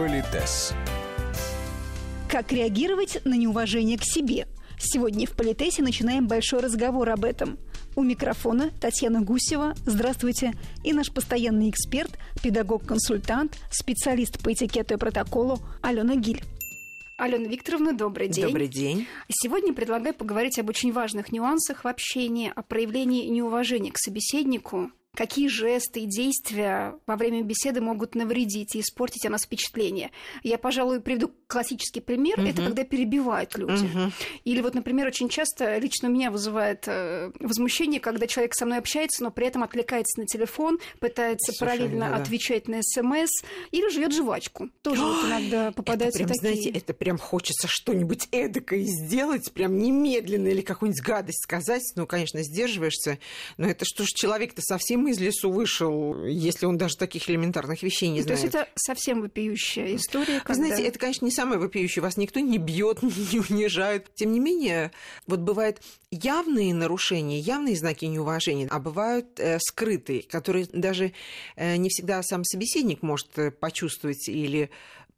Политес. Как реагировать на неуважение к себе? Сегодня в Политесе начинаем большой разговор об этом. У микрофона Татьяна Гусева. Здравствуйте. И наш постоянный эксперт, педагог-консультант, специалист по этикету и протоколу Алена Гиль. Алена Викторовна, добрый день. Добрый день. Сегодня предлагаю поговорить об очень важных нюансах в общении, о проявлении неуважения к собеседнику, какие жесты и действия во время беседы могут навредить и испортить о нас впечатление. Я, пожалуй, приведу классический пример. Угу. Это когда перебивают люди. Угу. Или вот, например, очень часто лично у меня вызывает э, возмущение, когда человек со мной общается, но при этом отвлекается на телефон, пытается Совершенно параллельно да. отвечать на смс или жует жвачку. Тоже вот иногда попадаются это прям, такие. Знаете, это прям хочется что-нибудь эдакое сделать, прям немедленно или какую-нибудь гадость сказать. Ну, конечно, сдерживаешься, но это что ж человек-то совсем из лесу вышел, если он даже таких элементарных вещей не ну, знает. То есть это совсем вопиющая история. Когда... Вы знаете, это, конечно, не самое вопиющее. Вас никто не бьет, не унижает. Тем не менее, вот бывают явные нарушения, явные знаки неуважения, а бывают э, скрытые, которые даже э, не всегда сам собеседник может э, почувствовать или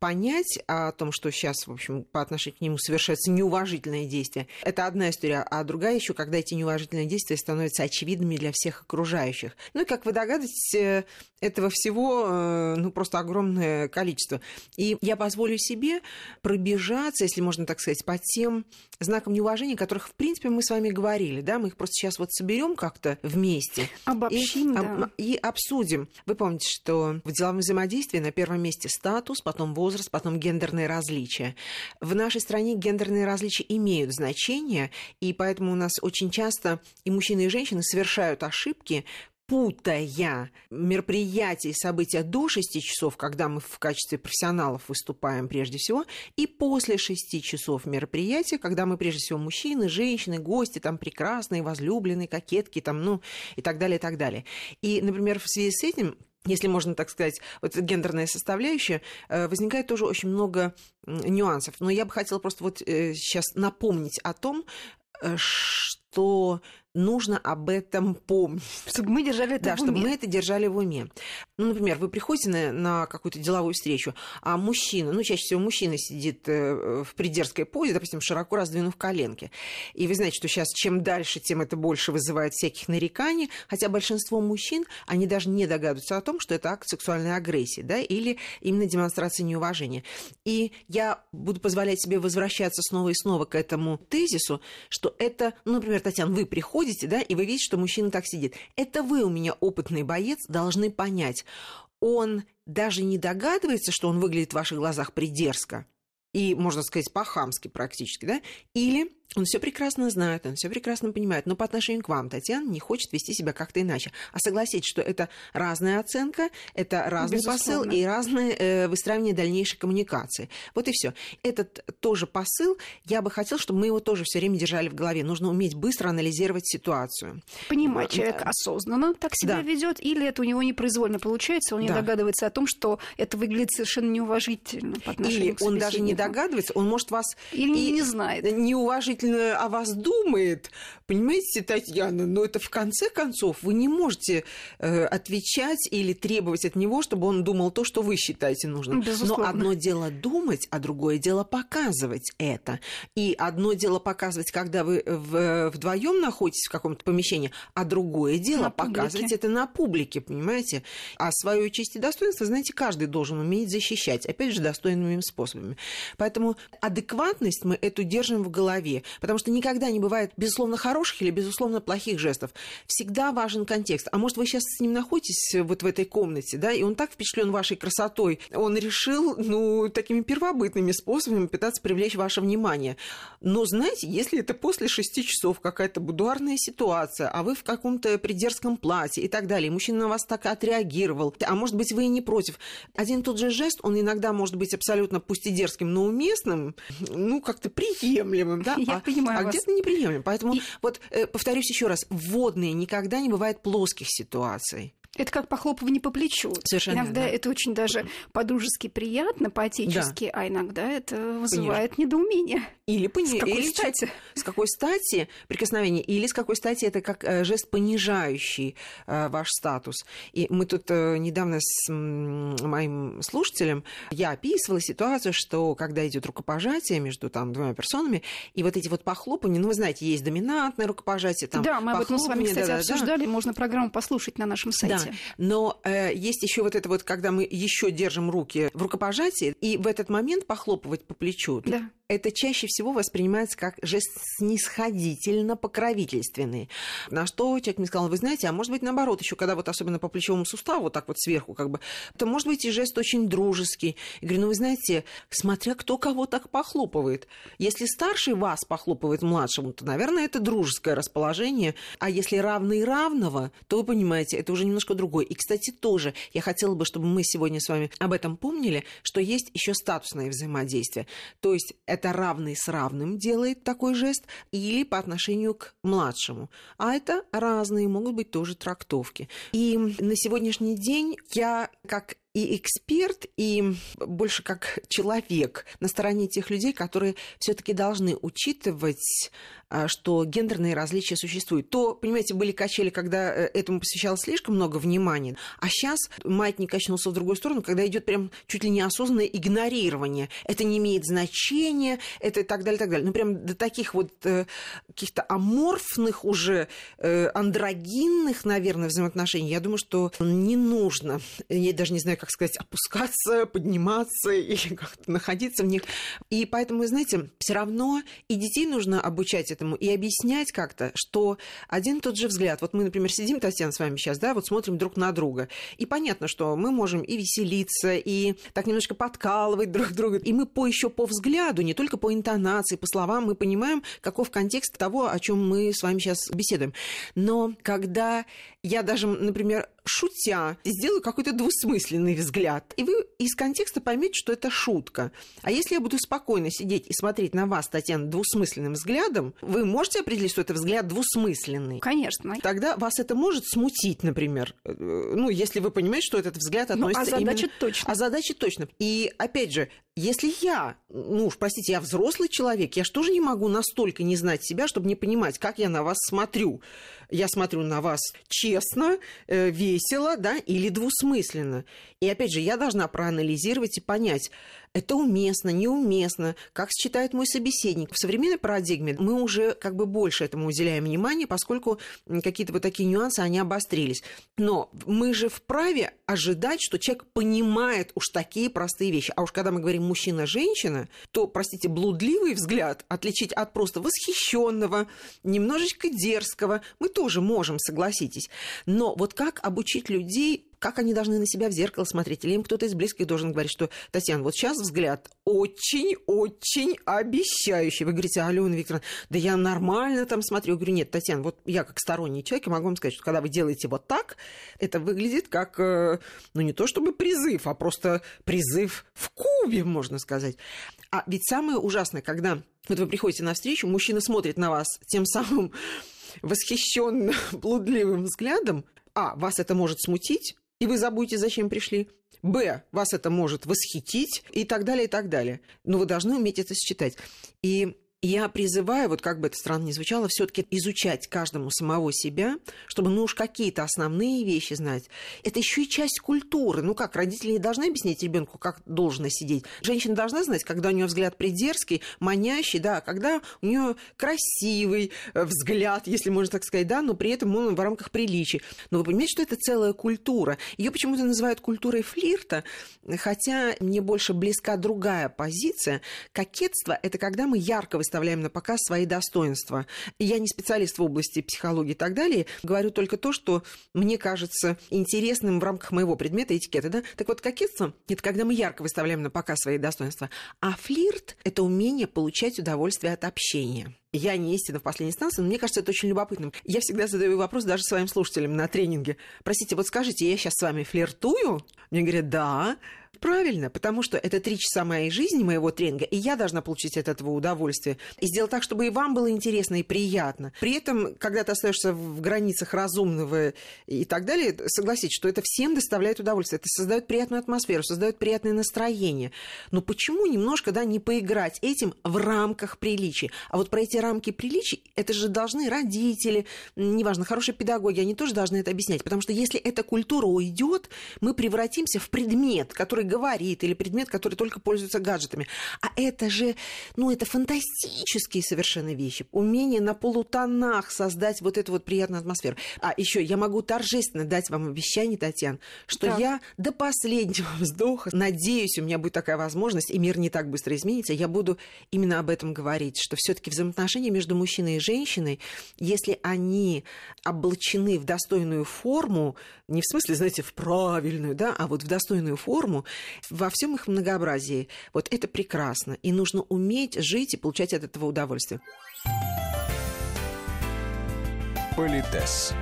понять о том, что сейчас, в общем, по отношению к нему совершается неуважительное действие, это одна история. А другая еще, когда эти неуважительные действия становятся очевидными для всех окружающих. Ну и, как вы догадываетесь, э, этого всего, э, ну, просто огромное количество. И я позволю себе пробежаться, если можно так сказать, по тем знакам неуважения, которых, в принципе, мы с вами говорили, да, мы их просто сейчас вот соберем как-то вместе. Обобщим, и, да. И обсудим. Вы помните, что в деловом взаимодействии на первом месте статус, потом возраст, возраст, потом гендерные различия. В нашей стране гендерные различия имеют значение, и поэтому у нас очень часто и мужчины, и женщины совершают ошибки, путая мероприятия и события до 6 часов, когда мы в качестве профессионалов выступаем прежде всего, и после 6 часов мероприятия, когда мы прежде всего мужчины, женщины, гости, там прекрасные, возлюбленные, кокетки, там, ну, и так далее, и так далее. И, например, в связи с этим если можно так сказать, вот гендерная составляющая, э, возникает тоже очень много нюансов. Но я бы хотела просто вот сейчас э, напомнить о том, э, что нужно об этом помнить. Чтобы мы держали это да, в уме. чтобы мы это держали в уме. Ну, например, вы приходите на, на какую-то деловую встречу, а мужчина, ну, чаще всего мужчина сидит э, в придерзкой позе, допустим, широко раздвинув коленки. И вы знаете, что сейчас чем дальше, тем это больше вызывает всяких нареканий, хотя большинство мужчин, они даже не догадываются о том, что это акт сексуальной агрессии, да, или именно демонстрация неуважения. И я буду позволять себе возвращаться снова и снова к этому тезису, что это, ну, например, Татьяна, вы приходите ходите, да, и вы видите, что мужчина так сидит. Это вы у меня опытный боец должны понять. Он даже не догадывается, что он выглядит в ваших глазах придерзко и, можно сказать, по-хамски практически, да, или он все прекрасно знает, он все прекрасно понимает, но по отношению к вам Татьяна не хочет вести себя как-то иначе. А согласитесь, что это разная оценка, это разный Безусловно. посыл и разное э, выстраивание дальнейшей коммуникации. Вот и все. Этот тоже посыл, я бы хотела, чтобы мы его тоже все время держали в голове. Нужно уметь быстро анализировать ситуацию. Понимать, человек осознанно так себя да. ведет, или это у него непроизвольно получается, он не да. догадывается о том, что это выглядит совершенно неуважительно по отношению или к он даже не догадывается, он может вас или и не знает неуважительно действительно о вас думает, понимаете, Татьяна, но это в конце концов вы не можете э, отвечать или требовать от него, чтобы он думал то, что вы считаете нужным. Безусловно. Но одно дело думать, а другое дело показывать это. И одно дело показывать, когда вы в, вдвоем находитесь в каком-то помещении, а другое дело на показывать публике. это на публике, понимаете? А свою честь и достоинство, знаете, каждый должен уметь защищать, опять же, достойными способами. Поэтому адекватность мы эту держим в голове. Потому что никогда не бывает, безусловно, хороших или, безусловно, плохих жестов. Всегда важен контекст. А может, вы сейчас с ним находитесь вот в этой комнате, да, и он так впечатлен вашей красотой, он решил, ну, такими первобытными способами пытаться привлечь ваше внимание. Но, знаете, если это после шести часов какая-то будуарная ситуация, а вы в каком-то придерзком платье и так далее, и мужчина на вас так отреагировал, а может быть, вы и не против. Один и тот же жест, он иногда может быть абсолютно пусть и дерзким, но уместным, ну, как-то приемлемым, да? Я а, понимаю а вас. где-то неприемлем. Поэтому И... вот э, повторюсь еще раз, вводные никогда не бывает плоских ситуаций. Это как похлопывание по плечу. Совершенно Иногда верно. это очень даже по-дружески приятно, по-отечески, а иногда это вызывает недоумение. Или пони... С какой или стати? С какой стати прикосновение, или с какой стати это как э, жест понижающий э, ваш статус. И мы тут э, недавно с моим слушателем я описывала ситуацию, что когда идет рукопожатие между там двумя персонами, и вот эти вот похлопывания, ну вы знаете, есть доминантное рукопожатие, там да, мы об этом с вами, кстати, да-да-да. обсуждали. Можно программу послушать на нашем сайте. Да, но э, есть еще вот это вот, когда мы еще держим руки в рукопожатии, и в этот момент похлопывать по плечу. Да. Это чаще всего воспринимается как жест снисходительно покровительственный. На что человек мне сказал, вы знаете, а может быть наоборот, еще когда вот особенно по плечевому суставу, вот так вот сверху как бы, то может быть и жест очень дружеский. Я говорю, ну вы знаете, смотря кто кого так похлопывает. Если старший вас похлопывает младшему, то, наверное, это дружеское расположение. А если равный равного, то вы понимаете, это уже немножко другое. И, кстати, тоже я хотела бы, чтобы мы сегодня с вами об этом помнили, что есть еще статусное взаимодействие. То есть это равный с равным делает такой жест или по отношению к младшему. А это разные могут быть тоже трактовки. И на сегодняшний день я как и эксперт, и больше как человек на стороне тех людей, которые все-таки должны учитывать, а, что гендерные различия существуют. То, понимаете, были качели, когда э, этому посвящалось слишком много внимания, а сейчас маятник качнулся в другую сторону, когда идет прям чуть ли неосознанное игнорирование. Это не имеет значения, это и так далее, так далее. Ну, прям до таких вот э, каких-то аморфных уже, э, андрогинных, наверное, взаимоотношений, я думаю, что не нужно. Я даже не знаю, как сказать, опускаться, подниматься или как-то находиться в них. И поэтому, знаете, все равно и детей нужно обучать этому и объяснять как-то, что один и тот же взгляд. Вот мы, например, сидим, Татьяна, с вами сейчас, да, вот смотрим друг на друга. И понятно, что мы можем и веселиться, и так немножко подкалывать друг друга. И мы по еще по взгляду, не только по интонации, по словам, мы понимаем, каков контекст того, о чем мы с вами сейчас беседуем. Но когда я даже, например, шутя, сделаю какой-то двусмысленный взгляд, и вы из контекста поймете, что это шутка. А если я буду спокойно сидеть и смотреть на вас, Татьяна, двусмысленным взглядом, вы можете определить, что это взгляд двусмысленный? Конечно. Тогда вас это может смутить, например. Э, Ну, если вы понимаете, что этот взгляд Ну, относится а задача именно... точно. А задача точно. И, опять же, если я, ну уж простите, я взрослый человек, я же тоже не могу настолько не знать себя, чтобы не понимать, как я на вас смотрю. Я смотрю на вас честно, э, весело, да, или двусмысленно. И опять же, я должна проанализировать и понять, это уместно, неуместно, как считает мой собеседник. В современной парадигме мы уже как бы больше этому уделяем внимание, поскольку какие-то вот такие нюансы, они обострились. Но мы же вправе ожидать, что человек понимает уж такие простые вещи. А уж когда мы говорим мужчина-женщина, то, простите, блудливый взгляд отличить от просто восхищенного, немножечко дерзкого, мы тоже можем, согласитесь. Но вот как обучить людей как они должны на себя в зеркало смотреть, или им кто-то из близких должен говорить, что, Татьяна, вот сейчас взгляд очень-очень обещающий. Вы говорите, Алена Викторовна, да я нормально там смотрю. Я говорю, нет, Татьяна, вот я как сторонний человек могу вам сказать, что когда вы делаете вот так, это выглядит как, э, ну не то чтобы призыв, а просто призыв в кубе, можно сказать. А ведь самое ужасное, когда вот вы приходите на встречу, мужчина смотрит на вас тем самым восхищенно блудливым взглядом, а, вас это может смутить, и вы забудете, зачем пришли. Б, вас это может восхитить и так далее, и так далее. Но вы должны уметь это считать. И я призываю, вот как бы это странно ни звучало, все-таки изучать каждому самого себя, чтобы ну уж какие-то основные вещи знать. Это еще и часть культуры. Ну как, родители не должны объяснить ребенку, как должно сидеть. Женщина должна знать, когда у нее взгляд придерзкий, манящий, да, когда у нее красивый э, взгляд, если можно так сказать, да, но при этом он в рамках приличий. Но вы понимаете, что это целая культура. Ее почему-то называют культурой флирта, хотя мне больше близка другая позиция. Кокетство – это когда мы ярко выставляем на показ свои достоинства. Я не специалист в области психологии и так далее. Говорю только то, что мне кажется интересным в рамках моего предмета этикета. Да? Так вот, кокетство – это когда мы ярко выставляем на показ свои достоинства. А флирт – это умение получать удовольствие от общения. Я не истина в последней инстанции, но мне кажется, это очень любопытным. Я всегда задаю вопрос даже своим слушателям на тренинге. Простите, вот скажите, я сейчас с вами флиртую? Мне говорят, да. Правильно, потому что это три часа моей жизни, моего тренинга, и я должна получить от этого удовольствие. И сделать так, чтобы и вам было интересно и приятно. При этом, когда ты остаешься в границах разумного и так далее, согласитесь, что это всем доставляет удовольствие. Это создает приятную атмосферу, создает приятное настроение. Но почему немножко да, не поиграть этим в рамках приличий? А вот про эти рамки приличий, это же должны родители, неважно, хорошие педагоги, они тоже должны это объяснять. Потому что если эта культура уйдет, мы превратимся в предмет, который говорит, или предмет, который только пользуется гаджетами. А это же, ну, это фантастические совершенно вещи. Умение на полутонах создать вот эту вот приятную атмосферу. А еще я могу торжественно дать вам обещание, Татьяна, что так. я до последнего вздоха, надеюсь, у меня будет такая возможность, и мир не так быстро изменится, я буду именно об этом говорить, что все-таки взаимоотношения между мужчиной и женщиной, если они облачены в достойную форму, не в смысле, знаете, в правильную, да, а вот в достойную форму, во всем их многообразии, вот это прекрасно. И нужно уметь жить и получать от этого удовольствие. Политес.